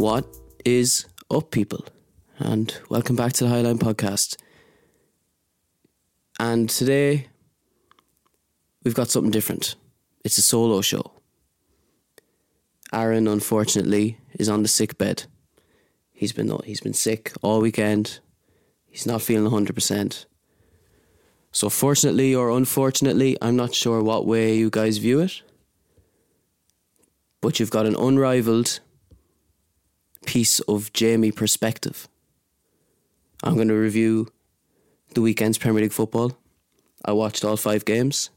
What is up, people? And welcome back to the Highline Podcast. And today, we've got something different. It's a solo show. Aaron, unfortunately, is on the sick bed. He's been he's been sick all weekend. He's not feeling hundred percent. So, fortunately or unfortunately, I'm not sure what way you guys view it. But you've got an unrivaled piece of Jamie perspective. I'm going to review the weekend's Premier League football. I watched all five games.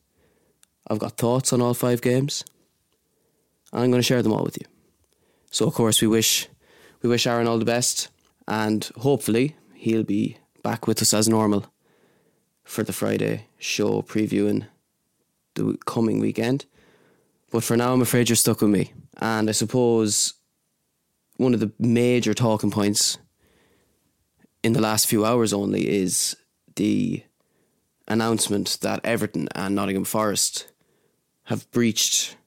I've got thoughts on all five games. I'm going to share them all with you. So, of course, we wish we wish Aaron all the best, and hopefully he'll be back with us as normal for the Friday show previewing the coming weekend. But for now, I'm afraid you're stuck with me. And I suppose one of the major talking points in the last few hours only is the announcement that Everton and Nottingham Forest have breached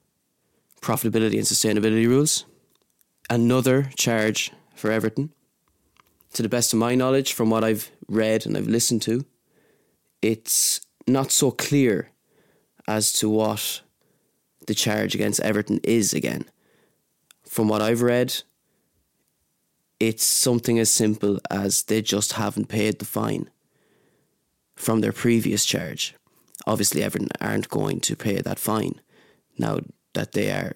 profitability and sustainability rules. Another charge for Everton. To the best of my knowledge, from what I've read and I've listened to, it's not so clear as to what the charge against Everton is again. From what I've read, it's something as simple as they just haven't paid the fine from their previous charge. Obviously, Everton aren't going to pay that fine now that they are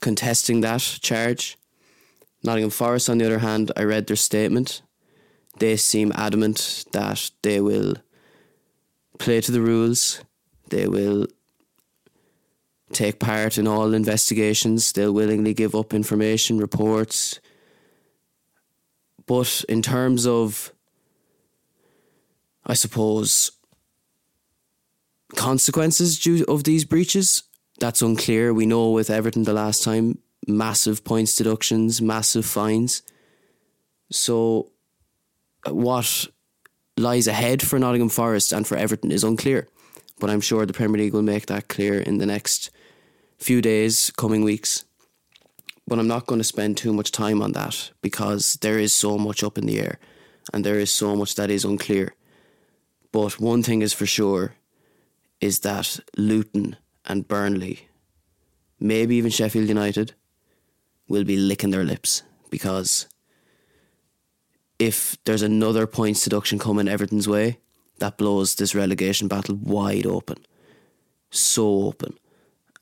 contesting that charge. Nottingham Forest, on the other hand, I read their statement. They seem adamant that they will play to the rules, they will take part in all investigations, they'll willingly give up information, reports. But in terms of, I suppose, consequences due of these breaches, that's unclear. We know with Everton the last time, massive points deductions, massive fines. So, what lies ahead for Nottingham Forest and for Everton is unclear. But I'm sure the Premier League will make that clear in the next few days, coming weeks. But I'm not going to spend too much time on that because there is so much up in the air and there is so much that is unclear. But one thing is for sure is that Luton and Burnley, maybe even Sheffield United, will be licking their lips because if there's another points deduction coming Everton's way, that blows this relegation battle wide open. So open.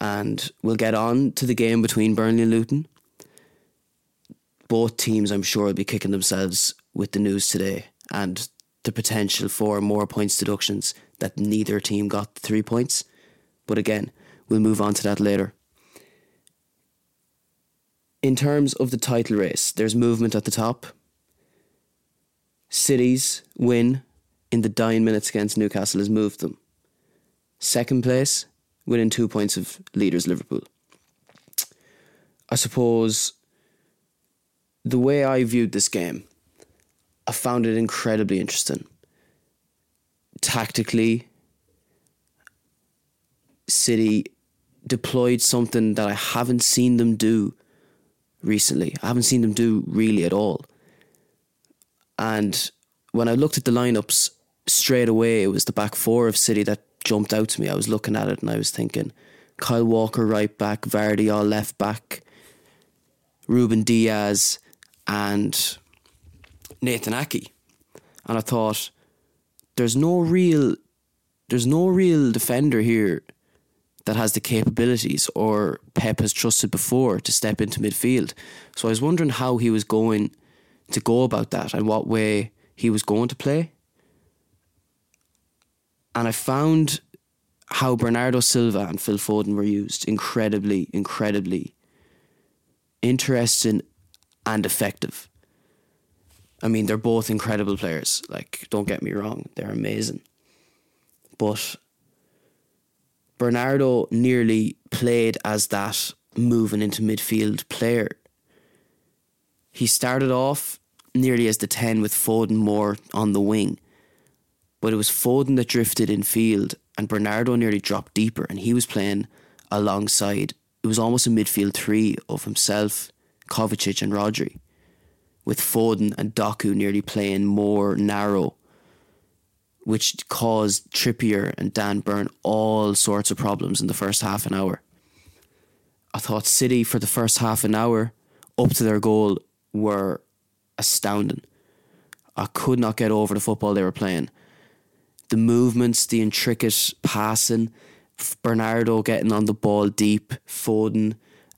And we'll get on to the game between Burnley and Luton. Both teams, I'm sure, will be kicking themselves with the news today and the potential for more points deductions that neither team got three points. But again, we'll move on to that later. In terms of the title race, there's movement at the top. City's win in the dying minutes against Newcastle has moved them. Second place, within two points of leaders Liverpool. I suppose the way I viewed this game, I found it incredibly interesting. Tactically, City deployed something that I haven't seen them do recently. I haven't seen them do really at all. And when I looked at the lineups straight away, it was the back four of City that jumped out to me. I was looking at it and I was thinking Kyle Walker right back, Gvardiol left back, Ruben Dias, and Nathan Ake. And I thought, there's no real there's no real defender here that has the capabilities or Pep has trusted before to step into midfield. So I was wondering how he was going to go about that and what way he was going to play. And I found how Bernardo Silva and Phil Foden were used incredibly, incredibly interesting and effective. I mean, they're both incredible players. Like, don't get me wrong, they're amazing. But Bernardo nearly played as that moving into midfield player. He started off nearly as the 10 with Foden more on the wing. But it was Foden that drifted in field and Bernardo nearly dropped deeper and he was playing alongside. It was almost a midfield three of himself, Kovacic and Rodri, with Foden and Doku nearly playing more narrow, which caused Trippier and Dan Burn all sorts of problems in the first half an hour. I thought City for the first half an hour up to their goal were astounding. I could not get over the football they were playing. The movements, the intricate passing, Bernardo getting on the ball deep, Foden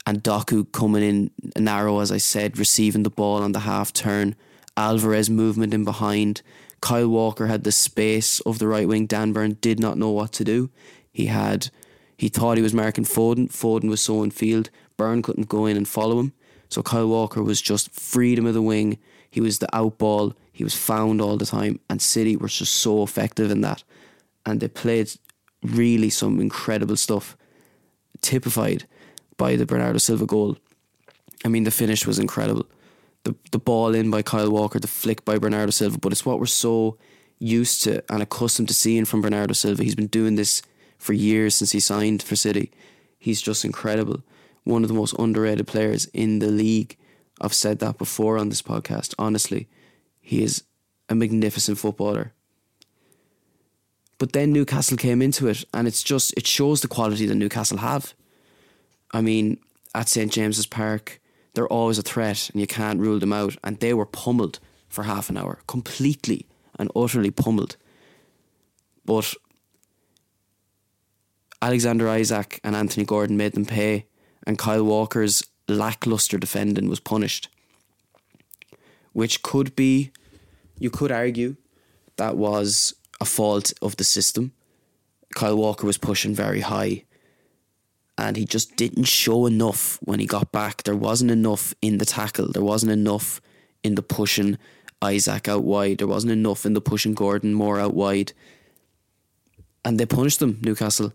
and Doku coming in narrow, as I said, receiving the ball on the half turn, Alvarez movement in behind. Kyle Walker had the space of the right wing. Dan Burn did not know what to do. He had he thought he was marking Foden. Foden was so in field. Burn couldn't go in and follow him. So Kyle Walker was just freedom of the wing. He was the out ball. He was found all the time. And City were just so effective in that. And they played really some incredible stuff, typified by the Bernardo Silva goal. I mean, the finish was incredible. The the ball in by Kyle Walker, the flick by Bernardo Silva, but it's what we're so used to and accustomed to seeing from Bernardo Silva. He's been doing this for years since he signed for City. He's just incredible. One of the most underrated players in the league. I've said that before on this podcast. Honestly, he is a magnificent footballer. But then Newcastle came into it, and it's just it shows the quality that Newcastle have. I mean, at St James's Park, they're always a threat, and you can't rule them out. And they were pummeled for half an hour, completely and utterly pummeled. But Alexander Isak and Anthony Gordon made them pay, and Kyle Walker's lackluster defending was punished. Which could be, you could argue, that was a fault of the system. Kyle Walker was pushing very high and he just didn't show enough when he got back. There wasn't enough in the tackle, there wasn't enough in the pushing Isak out wide, there wasn't enough in the pushing Gordon more out wide. And they punished them, Newcastle.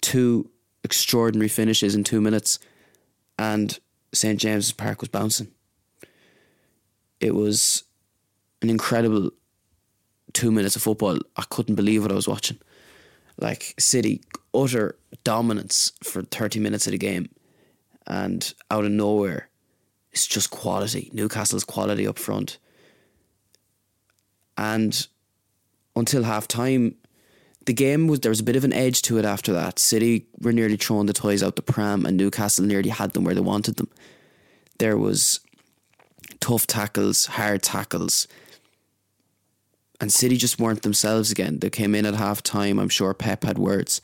Two extraordinary finishes in two minutes, and St James's Park was bouncing. It was an incredible two minutes of football, I couldn't believe what I was watching. Like City, utter dominance for 30 minutes of the game. And out of nowhere, it's just quality. Newcastle's quality up front. And until half time, the game was there was a bit of an edge to it after that. City were nearly throwing the toys out the pram, and Newcastle nearly had them where they wanted them. There was tough tackles, hard tackles, and City just weren't themselves again. They came in at half time. I'm sure Pep had words.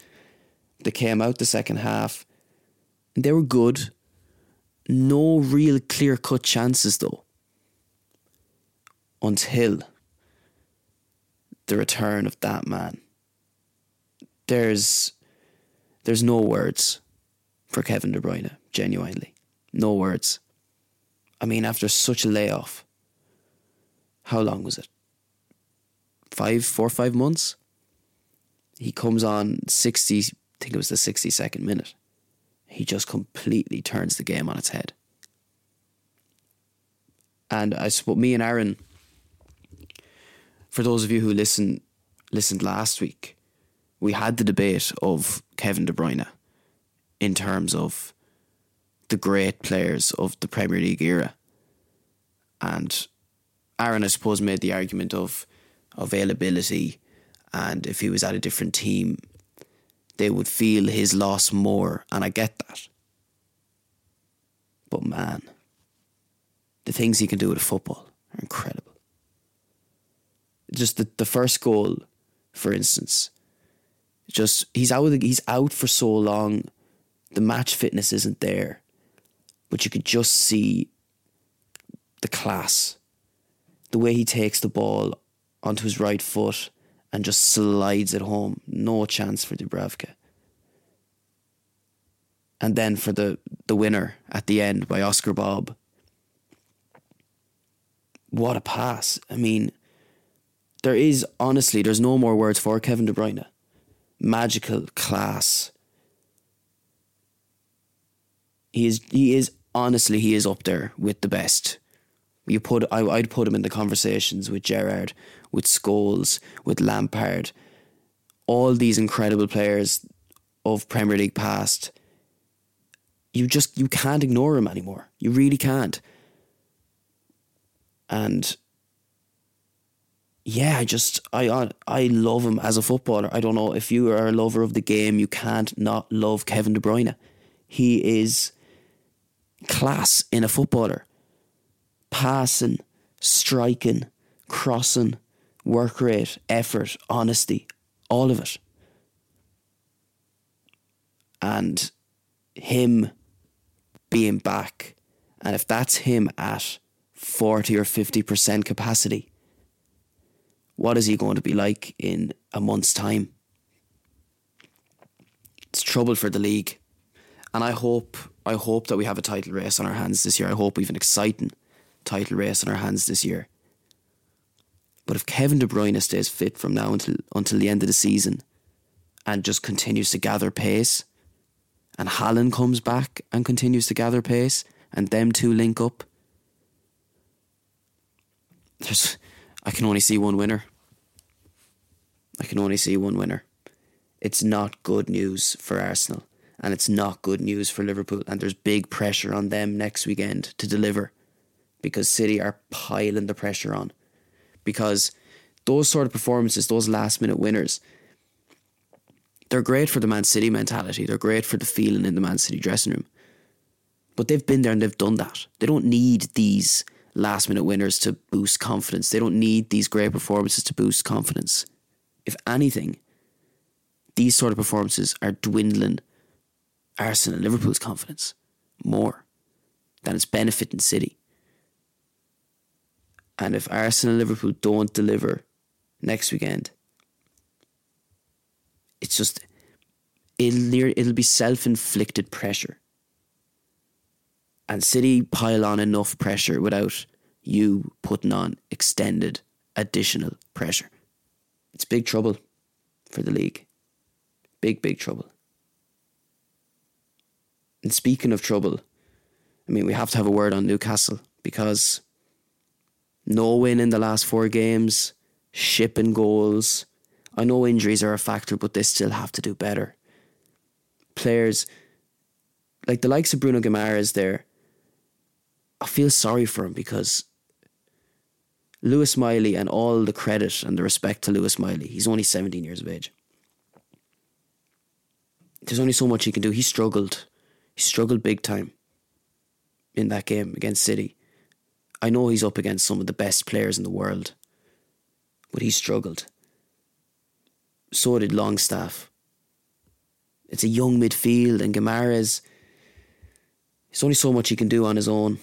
They came out the second half. And they were good. No real clear cut chances though. Until the return of that man. There's there's no words for Kevin De Bruyne, genuinely. No words. I mean, after such a layoff, how long was it? five, four, five months. He comes on 60, I think it was the 62nd minute. He just completely turns the game on its head. And I suppose me and Aaron, for those of you who listen, listened last week, we had the debate of Kevin De Bruyne in terms of the great players of the Premier League era. And Aaron, I suppose, made the argument of availability, and if he was at a different team, they would feel his loss more, and I get that. But man, the things he can do with football are incredible. Just the, the first goal, for instance, just he's out he's out for so long, the match fitness isn't there, but you could just see the class, the way he takes the ball onto his right foot and just slides it home. No chance for Dubravka. And then for the, the winner at the end by Oscar Bobb. What a pass. I mean, there is honestly, there's no more words for Kevin De Bruyne. Magical class. He is he is honestly he is up there with the best. You put I, I'd put him in the conversations with Gerrard, with Scholes, with Lampard, all these incredible players of Premier League past. you just you can't ignore him anymore. You really can't. And yeah, I just I I love him as a footballer. I don't know if you are a lover of the game, you can't not love Kevin De Bruyne. He is class in a footballer. Passing, striking, crossing, work rate, effort, honesty, all of it. And him being back, and if that's him at 40 or 50% capacity, what is he going to be like in a month's time? It's trouble for the league. And I hope I hope that we have a title race on our hands this year. I hope we have an exciting title race on our hands this year. But if Kevin De Bruyne stays fit from now until until the end of the season and just continues to gather pace, and Haaland comes back and continues to gather pace, and them two link up, there's I can only see one winner. I can only see one winner. It's not good news for Arsenal, and it's not good news for Liverpool, and there's big pressure on them next weekend to deliver because City are piling the pressure on because those sort of performances, those last minute winners, they're great for the Man City mentality. They're great for the feeling in the Man City dressing room. But they've been there and they've done that. They don't need these last minute winners to boost confidence. They don't need these great performances to boost confidence. If anything, these sort of performances are dwindling Arsenal and Liverpool's confidence more than it's benefiting City. And if Arsenal and Liverpool don't deliver next weekend, it's just it'll it'll be self inflicted pressure. And City pile on enough pressure without you putting on extended additional pressure. It's big trouble for the league. Big, big trouble. And speaking of trouble, I mean, we have to have a word on Newcastle because no win in the last four games, shipping goals. I know injuries are a factor, but they still have to do better. Players like the likes of Bruno Guimaraes there, I feel sorry for him because Lewis Miley and all the credit and the respect to Lewis Miley, he's only 17 years of age. There's only so much he can do. He struggled. He struggled big time in that game against City. I know he's up against some of the best players in the world, but he struggled. So did Longstaff. It's a young midfield, and Guimaraes, there's only so much he can do on his own.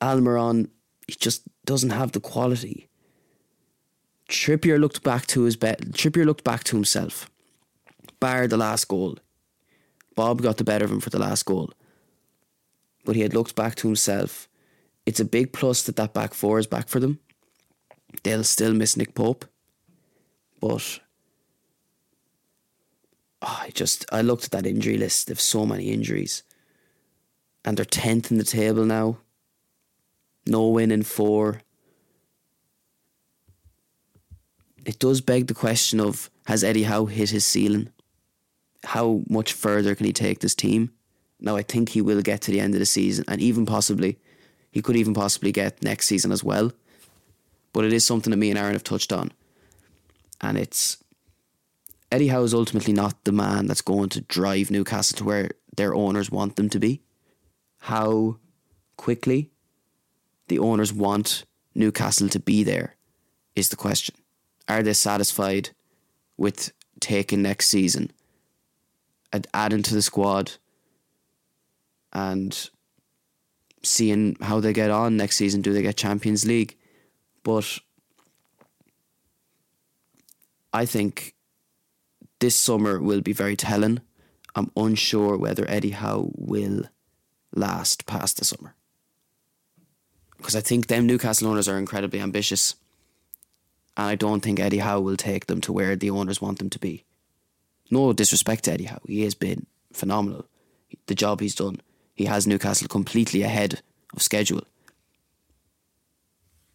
Almiron, he just doesn't have the quality. Trippier looked back to his bet. Trippier looked back to himself. Bar the last goal. Bobb got the better of him for the last goal but he had looked back to himself. It's a big plus that that back four is back for them. They'll still miss Nick Pope, but oh, I just I looked at that injury list. They've so many injuries, and they're tenth in the table now. No win in four. It does beg the question of has Eddie Howe hit his ceiling? How much further can he take this team? Now I think he will get to the end of the season, and even possibly, he could even possibly get next season as well. But it is something that me and Aaron have touched on, and it's Eddie Howe is ultimately not the man that's going to drive Newcastle to where their owners want them to be. How quickly the owners want Newcastle to be there is the question. Are they satisfied with taking next season, adding to the squad, and seeing how they get on next season. Do they get Champions League? But I think this summer will be very telling. I'm unsure whether Eddie Howe will last past the summer. Because I think them Newcastle owners are incredibly ambitious. And I don't think Eddie Howe will take them to where the owners want them to be. No disrespect to Eddie Howe. He has been phenomenal. The job he's done he has Newcastle completely ahead of schedule.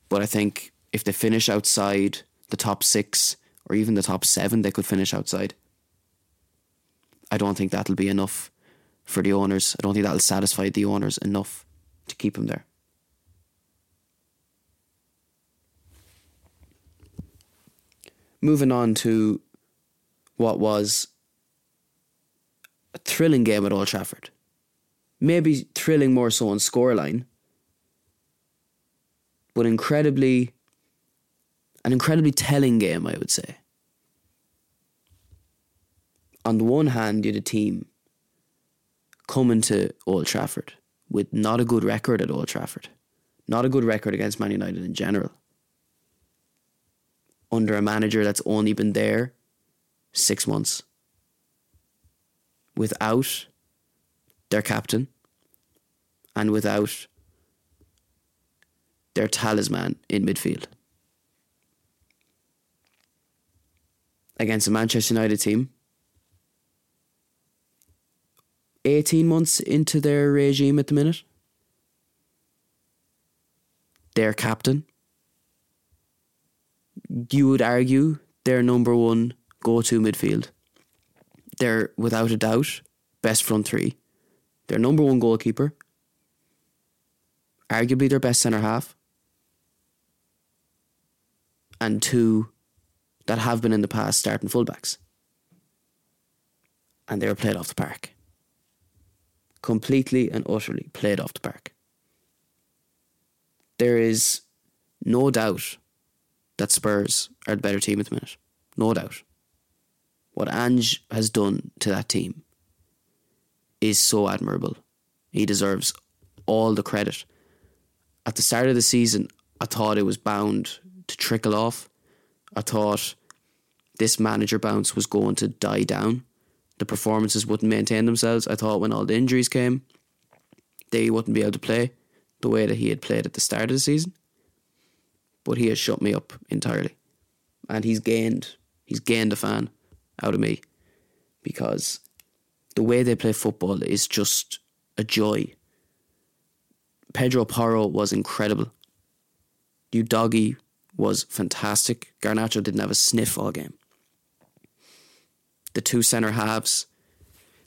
But I think if they finish outside the top six or even the top seven, they could finish outside. I don't think that'll be enough for the owners. I don't think that'll satisfy the owners enough to keep him there. Moving on to what was a thrilling game at Old Trafford. Maybe thrilling more so on scoreline, but incredibly, an incredibly telling game, I would say. On the one hand, you had a team coming to Old Trafford with not a good record at Old Trafford, not a good record against Man United in general. Under a manager that's only been there six months without their captain and without their talisman in midfield. Against a Manchester United team, 18 months into their regime at the minute, their captain, you would argue their number one go to midfield. They're without a doubt best front three. Their number one goalkeeper, arguably their best centre half, and two that have been in the past starting fullbacks. And they were played off the park. Completely and utterly played off the park. There is no doubt that Spurs are the better team at the minute. No doubt. What Ange has done to that team is so admirable. He deserves all the credit. At the start of the season, I thought it was bound to trickle off. I thought this manager bounce was going to die down. The performances wouldn't maintain themselves. I thought when all the injuries came, they wouldn't be able to play the way that he had played at the start of the season. But he has shut me up entirely. And he's gained he's gained a fan out of me because the way they play football is just a joy. Pedro Porro was incredible. Udogie was fantastic. Garnacho didn't have a sniff all game. The two centre halves,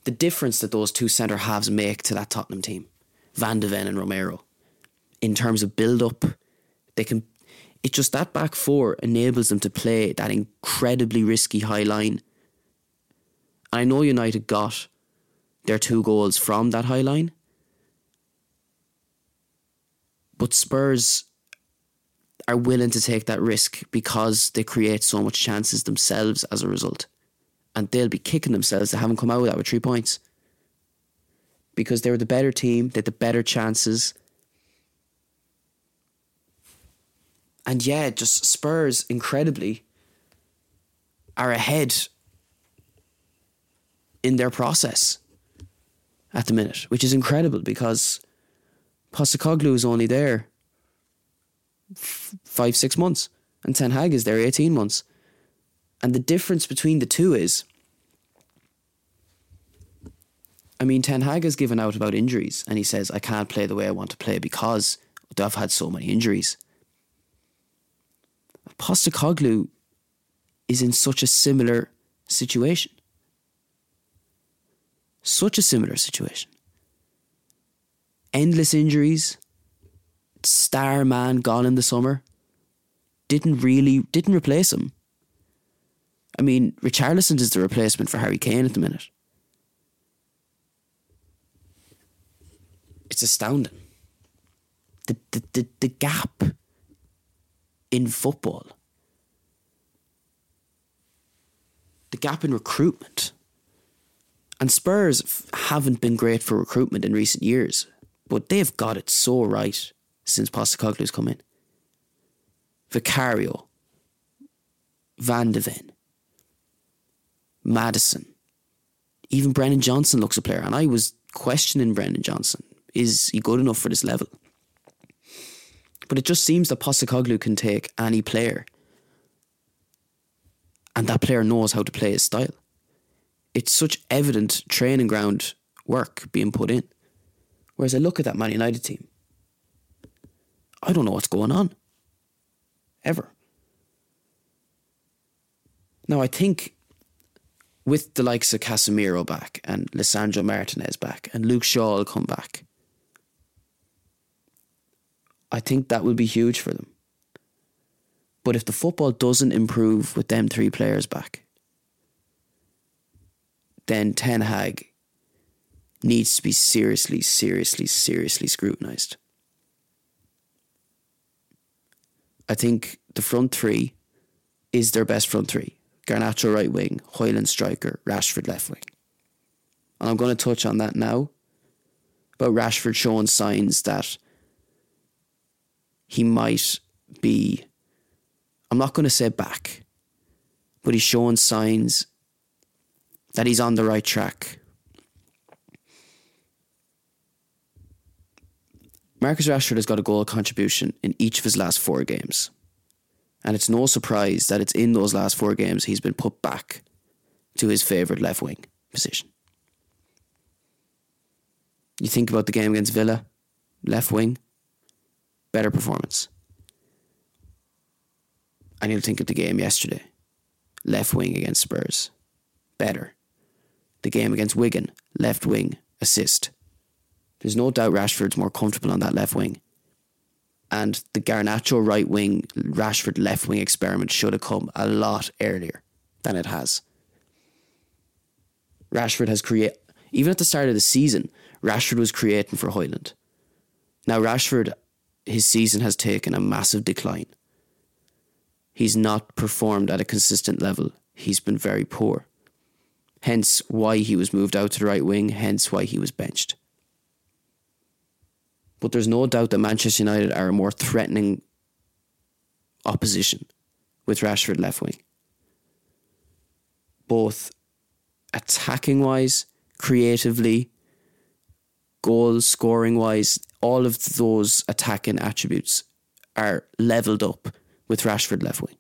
the difference that those two centre halves make to that Tottenham team, Van de Ven and Romero, in terms of build up, they can. It's just that back four enables them to play that incredibly risky high line. I know United got their two goals from that high line, but Spurs are willing to take that risk because they create so much chances themselves as a result. And they'll be kicking themselves they haven't come out with that with three points. Because they were the better team, they had the better chances. And yeah, just Spurs incredibly are ahead in their process at the minute, which is incredible because Postecoglou is only there f- five, six months, and Ten Hag is there 18 months. And the difference between the two is I mean, Ten Hag has given out about injuries, and he says, I can't play the way I want to play because I've had so many injuries. Postecoglou is in such a similar situation. Such a similar situation. Endless injuries, star man gone in the summer, didn't really didn't replace him. I mean, Richarlison is the replacement for Harry Kane at the minute. It's astounding. The the the, the gap in football. The gap in recruitment. And Spurs f- haven't been great for recruitment in recent years, but they've got it so right since Postecoglou's come in. Vicario, Van de Ven, Maddison, even Brennan Johnson looks a player, and I was questioning Brennan Johnson. Is he good enough for this level? But it just seems that Postecoglou can take any player and that player knows how to play his style. It's such evident training ground work being put in. Whereas I look at that Man United team, I don't know what's going on. Ever. Now, I think with the likes of Casemiro back and Lisandro Martinez back and Luke Shaw will come back, I think that will be huge for them. But if the football doesn't improve with them three players back, then Ten Hag needs to be seriously, seriously, seriously scrutinised. I think the front three is their best front three. Garnacho right wing, Højlund striker, Rashford left wing. And I'm going to touch on that now. But Rashford showing signs that he might be, I'm not going to say back, but he's showing signs that he's on the right track. Marcus Rashford has got a goal contribution in each of his last four games. And it's no surprise that it's in those last four games he's been put back to his favourite left wing position. You think about the game against Villa, left wing, better performance. And you'll think of the game yesterday, left wing against Spurs, better. The game against Wigan, left wing, assist. There's no doubt Rashford's more comfortable on that left wing. And the Garnacho right wing, Rashford left wing experiment should have come a lot earlier than it has. Rashford has created, even at the start of the season, Rashford was creating for Højlund. Now, Rashford, his season has taken a massive decline. He's not performed at a consistent level. He's been very poor. Hence why he was moved out to the right wing, hence why he was benched. But there's no doubt that Manchester United are a more threatening opposition with Rashford left wing. Both attacking wise, creatively, goal scoring wise, all of those attacking attributes are leveled up with Rashford left wing.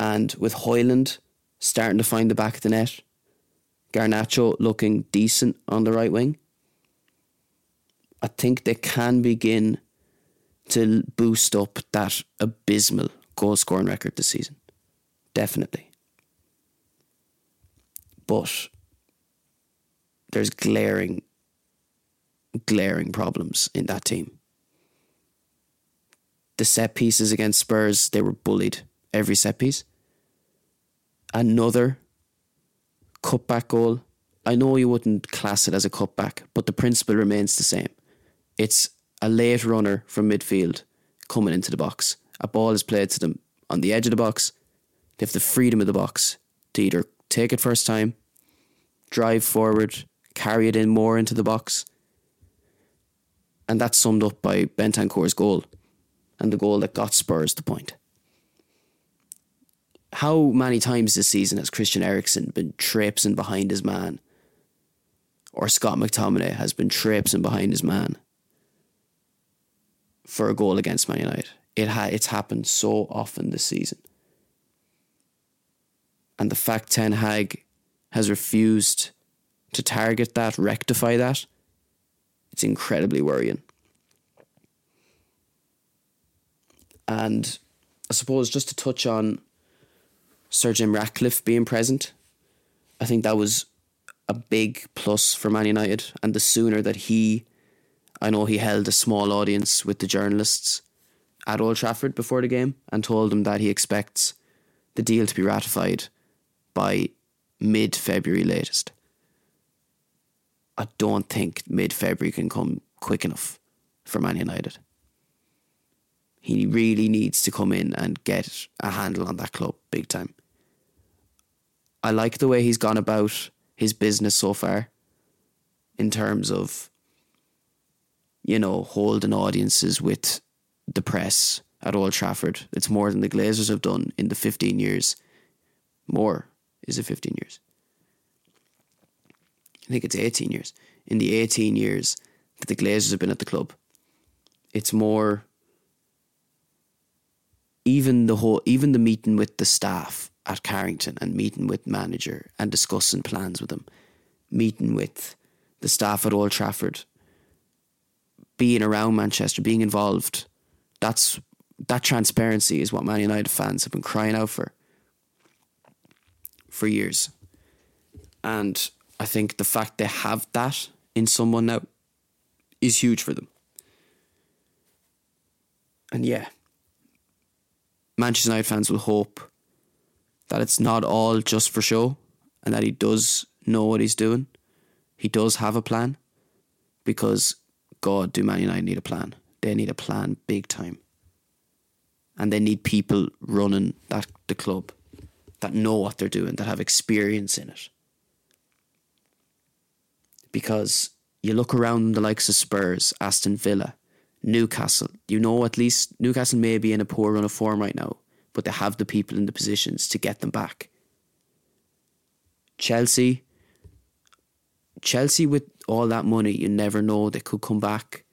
And with Højlund starting to find the back of the net, Garnacho looking decent on the right wing, I think they can begin to boost up that abysmal goal scoring record this season. Definitely. But there's glaring, glaring problems in that team. The set pieces against Spurs, they were bullied every set piece. Another cutback goal. I know you wouldn't class it as a cutback, but the principle remains the same. It's a late runner from midfield coming into the box. A ball is played to them on the edge of the box. They have the freedom of the box to either take it first time, drive forward, carry it in more into the box. And that's summed up by Bentancur's goal and the goal that got Spurs the point. How many times this season has Christian Eriksen been traipsing behind his man? Or Scott McTominay has been traipsing behind his man? for a goal against Man United. It ha- it's happened so often this season. And the fact Ten Hag has refused to target that, rectify that, it's incredibly worrying. And I suppose just to touch on Sir Jim Ratcliffe being present, I think that was a big plus for Man United. And the sooner that he I know he held a small audience with the journalists at Old Trafford before the game and told them that he expects the deal to be ratified by mid February latest. I don't think mid February can come quick enough for Man United. He really needs to come in and get a handle on that club big time. I like the way he's gone about his business so far in terms of you know, holding audiences with the press at Old Trafford. It's more than the Glazers have done in the 15 years. More. Is it 15 years? I think it's 18 years. In the 18 years that the Glazers have been at the club, it's more even the whole even the meeting with the staff at Carrington and meeting with manager and discussing plans with them, meeting with the staff at Old Trafford being around Manchester, being involved. That's that transparency is what Man United fans have been crying out for. for years. And I think the fact they have that in someone now is huge for them. And yeah, Manchester United fans will hope that it's not all just for show and that he does know what he's doing. He does have a plan because, God, do Man United need a plan? They need a plan big time. And they need people running that the club that know what they're doing, that have experience in it. Because you look around the likes of Spurs, Aston Villa, Newcastle, you know at least Newcastle may be in a poor run of form right now, but they have the people in the positions to get them back. Chelsea, Chelsea with all that money, you never know they could come back.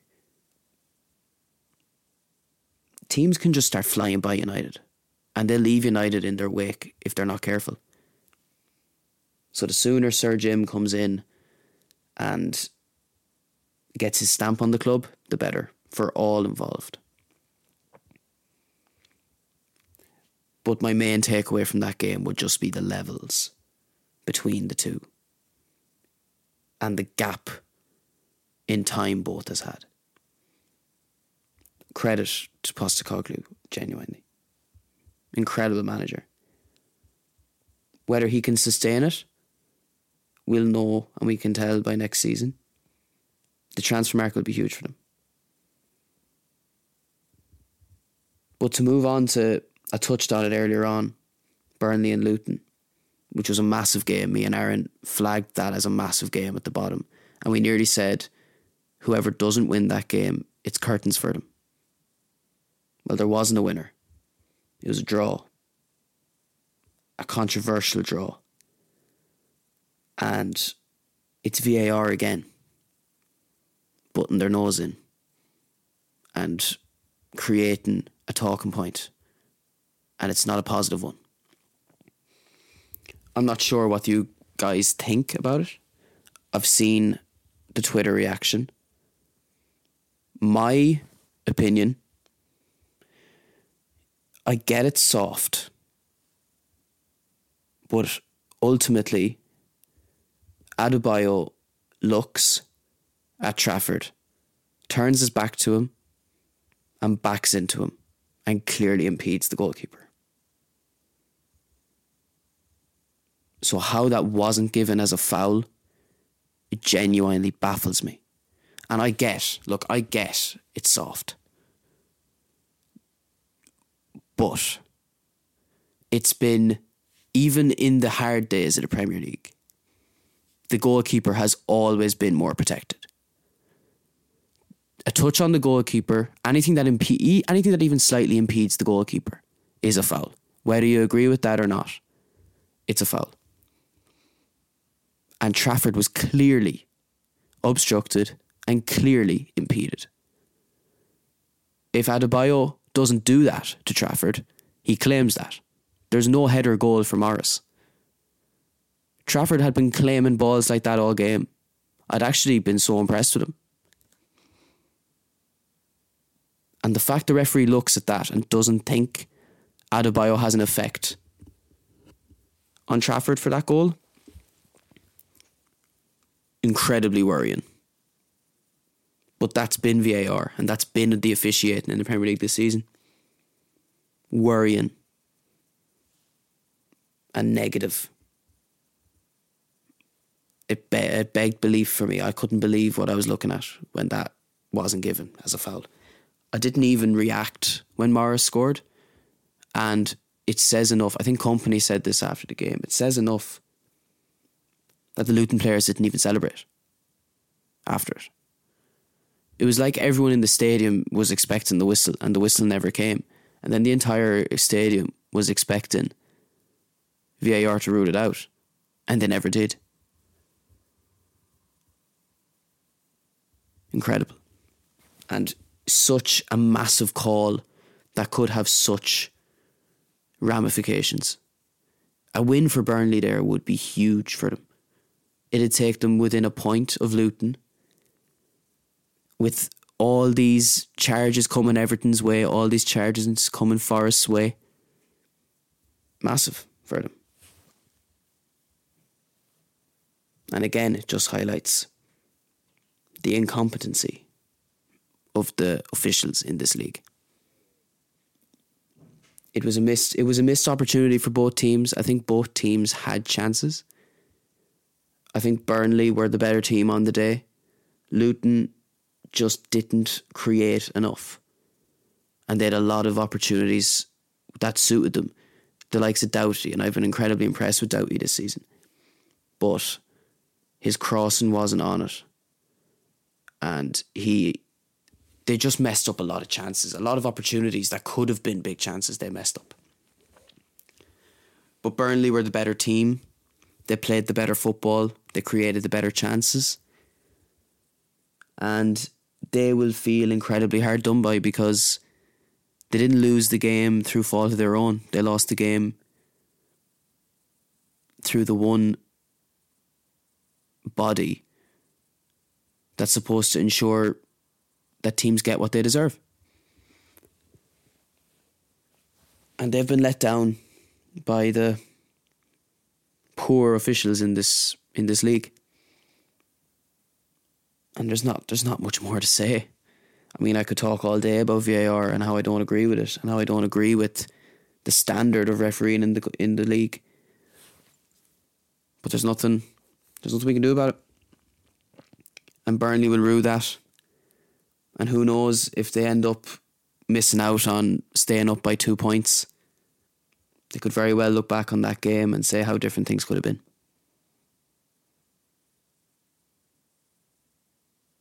Teams can just start flying by United, and they'll leave United in their wake if they're not careful. So the sooner Sir Jim comes in and gets his stamp on the club, the better for all involved. But my main takeaway from that game would just be the levels between the two and the gap in time both has had. Credit to Postecoglou, genuinely. Incredible manager. Whether he can sustain it, we'll know and we can tell by next season. The transfer market will be huge for them. But to move on to, I touched on it earlier on, Burnley and Luton, which was a massive game. Me and Aaron flagged that as a massive game at the bottom. And we nearly said, whoever doesn't win that game, it's curtains for them. Well, there wasn't a winner. It was a draw. A controversial draw. And it's VAR again. Putting their nose in. And creating a talking point, and it's not a positive one. I'm not sure what you guys think about it. I've seen the Twitter reaction. My opinion, I get it soft, but ultimately, Adebayo looks at Trafford, turns his back to him, and backs into him and clearly impedes the goalkeeper. So, how that wasn't given as a foul, it genuinely baffles me. And I get, look, I get it's soft. But it's been, even in the hard days of the Premier League, the goalkeeper has always been more protected a touch on the goalkeeper, anything that impe- anything that even slightly impedes the goalkeeper is a foul. Whether you agree with that or not, it's a foul. And Trafford was clearly obstructed and clearly impeded. If Adebayo doesn't do that to Trafford, he claims that. There's no header goal for Morris. Trafford had been claiming balls like that all game. I'd actually been so impressed with him. And the fact the referee looks at that and doesn't think Adebayo has an effect on Trafford for that goal, incredibly worrying. But that's been VAR and that's been the officiating in the Premier League this season. Worrying and negative. It, be- it begged belief for me. I couldn't believe what I was looking at when that wasn't given as a foul. I didn't even react when Morris scored. And it says enough. I think Kompany said this after the game. It says enough that the Luton players didn't even celebrate after it. It was like everyone in the stadium was expecting the whistle, and the whistle never came. And then the entire stadium was expecting VAR to rule it out, and they never did. Incredible. And such a massive call that could have such ramifications. A win for Burnley there would be huge for them. It'd take them within a point of Luton. With all these charges coming Everton's way, all these charges coming Forest's way. Massive for them. And again, it just highlights the incompetency of the officials in this league. It was a missed it was a missed opportunity for both teams. I think both teams had chances. I think Burnley were the better team on the day. Luton just didn't create enough. And they had a lot of opportunities that suited them. The likes of Doughty, and I've been incredibly impressed with Doughty this season. But his crossing wasn't on it. And he they just messed up a lot of chances, a lot of opportunities that could have been big chances they messed up. But Burnley were the better team. They played the better football. They created the better chances. And they will feel incredibly hard done by because they didn't lose the game through fault of their own. They lost the game through the one body that's supposed to ensure that teams get what they deserve. And they've been let down by the poor officials in this in this league. And there's not there's not much more to say. I mean, I could talk all day about VAR and how I don't agree with it and how I don't agree with the standard of refereeing in the in the league. But there's nothing there's nothing we can do about it. And Burnley will rue that. And who knows if they end up missing out on staying up by two points. They could very well look back on that game and say how different things could have been.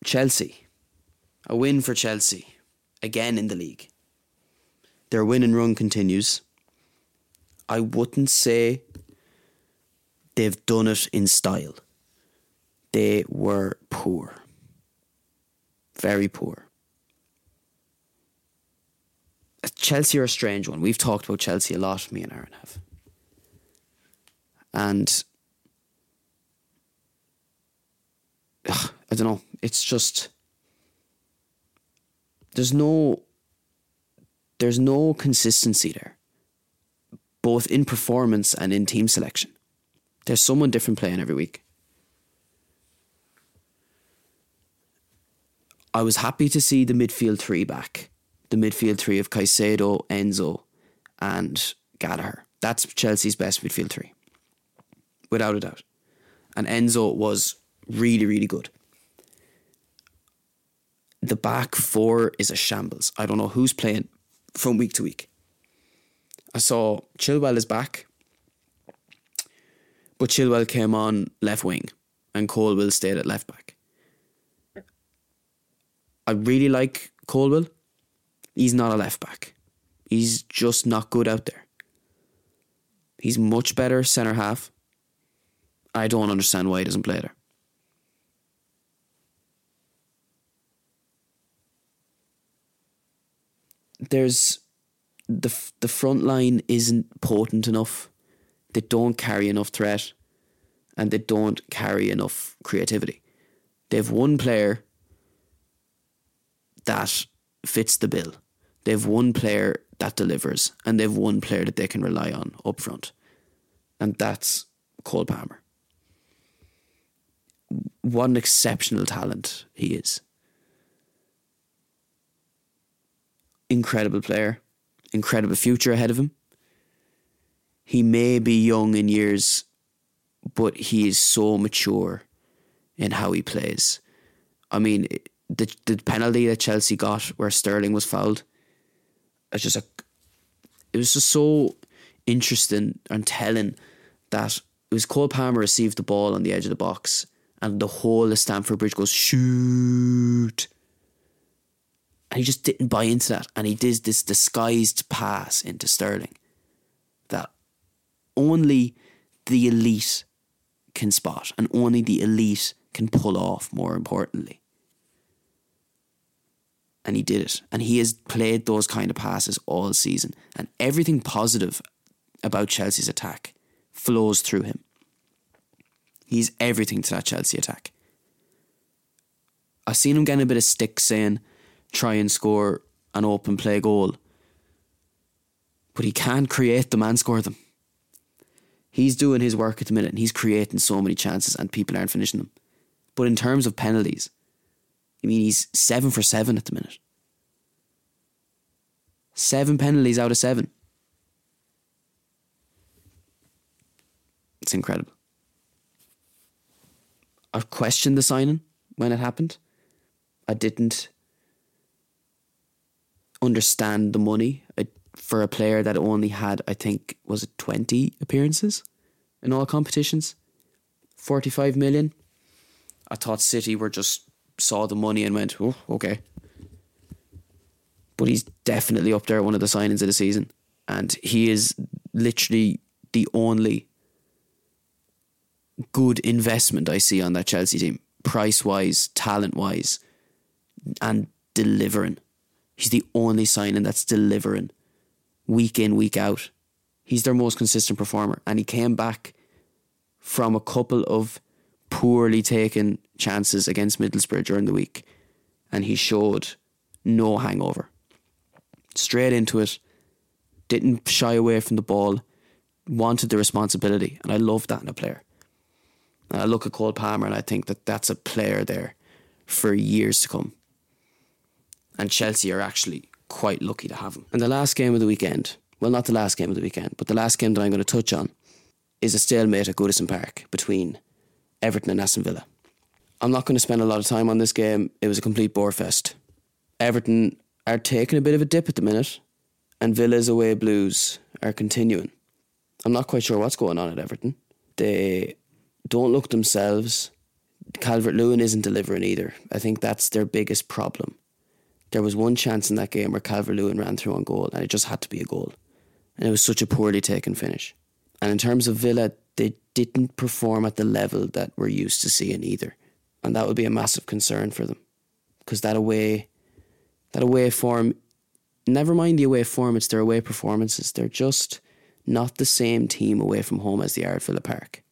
Chelsea. A win for Chelsea. Again in the league. Their win and run continues. I wouldn't say they've done it in style. They were poor. Very poor. Chelsea are a strange one. We've talked about Chelsea a lot, me and Aaron have. And ugh, I don't know. It's just there's no there's no consistency there, both in performance and in team selection. There's someone different playing every week. I was happy to see the midfield three back. The midfield three of Caicedo, Enzo, and Gallagher. That's Chelsea's best midfield three, without a doubt. And Enzo was really, really good. The back four is a shambles. I don't know who's playing from week to week. I saw Chilwell is back, but Chilwell came on left wing and Colwill stayed at left back. I really like Colwill. He's not a left back. He's just not good out there. He's much better centre half. I don't understand why he doesn't play there. There's the the front line isn't potent enough. They don't carry enough threat, and they don't carry enough creativity. They have one player that fits the bill. They have one player that delivers, and they have one player that they can rely on up front, and that's Cole Palmer. What an exceptional talent he is. Incredible player, incredible future ahead of him. He may be young in years, but he is so mature in how he plays. I mean, the the penalty that Chelsea got where Sterling was fouled, it's just a, it was just so interesting and telling that it was Cole Palmer received the ball on the edge of the box and the whole of Stamford Bridge goes shoot. And he just didn't buy into that. And he did this disguised pass into Sterling that only the elite can spot and only the elite can pull off, more importantly. And he did it. And he has played those kind of passes all season. And everything positive about Chelsea's attack flows through him. He's everything to that Chelsea attack. I've seen him getting a bit of stick saying, try and score an open play goal. But he can't create them and score them. He's doing his work at the minute and he's creating so many chances and people aren't finishing them. But in terms of penalties, I mean, he's seven for seven at the minute. Seven penalties out of seven. It's incredible. I questioned the signing when it happened. I didn't understand the money uh, for a player that only had, I think, was it 20 appearances in all competitions? 45 million. I thought City were just saw the money and went, oh, okay. But he's definitely up there, one of the signings of the season. And he is literally the only good investment I see on that Chelsea team, price wise, talent wise, and delivering. He's the only signing that's delivering week in, week out. He's their most consistent performer. And he came back from a couple of poorly taken chances against Middlesbrough during the week. And he showed no hangover. Straight into it, didn't shy away from the ball, wanted the responsibility. And I love that in a player. And I look at Cole Palmer and I think that that's a player there for years to come. And Chelsea are actually quite lucky to have him. And the last game of the weekend, well, not the last game of the weekend, but the last game that I'm going to touch on is a stalemate at Goodison Park between Everton and Aston Villa. I'm not going to spend a lot of time on this game. It was a complete bore fest. Everton are taking a bit of a dip at the minute, and Villa's away blues are continuing. I'm not quite sure what's going on at Everton. They don't look themselves. Calvert Lewin isn't delivering either. I think that's their biggest problem. There was one chance in that game where Calvert Lewin ran through on goal, and it just had to be a goal. And it was such a poorly taken finish. And in terms of Villa, didn't perform at the level that we're used to seeing either. And that would be a massive concern for them. Because that away that away form never mind the away form, it's their away performances. They're just not the same team away from home as they are at Villa Park.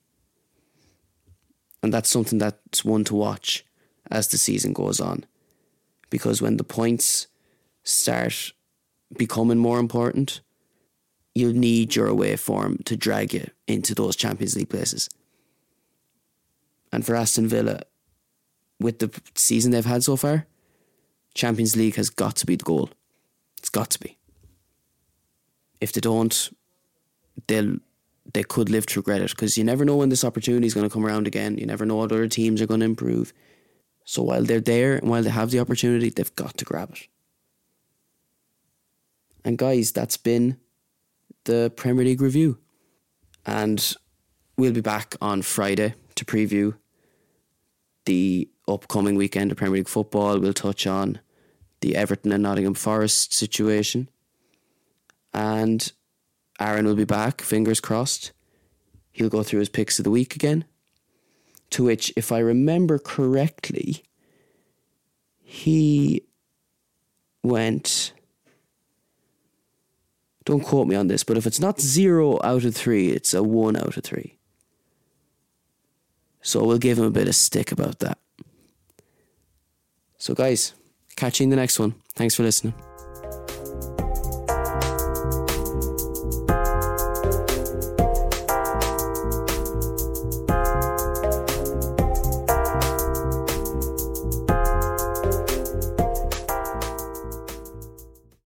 And that's something that's one to watch as the season goes on. Because when the points start becoming more important, you'll need your away form to drag you into those Champions League places. And for Aston Villa, with the season they've had so far, Champions League has got to be the goal. It's got to be. If they don't, they'll they could live to regret it because you never know when this opportunity is going to come around again. You never know what other teams are going to improve. So while they're there and while they have the opportunity, they've got to grab it. And guys, that's been the Premier League review. And we'll be back on Friday to preview the upcoming weekend of Premier League football. We'll touch on the Everton and Nottingham Forest situation. And Aaron will be back, fingers crossed. He'll go through his picks of the week again. To which, if I remember correctly, he went don't quote me on this, but if it's not zero out of three, it's a one out of three. So we'll give him a bit of stick about that. So, guys, catch you in the next one. Thanks for listening.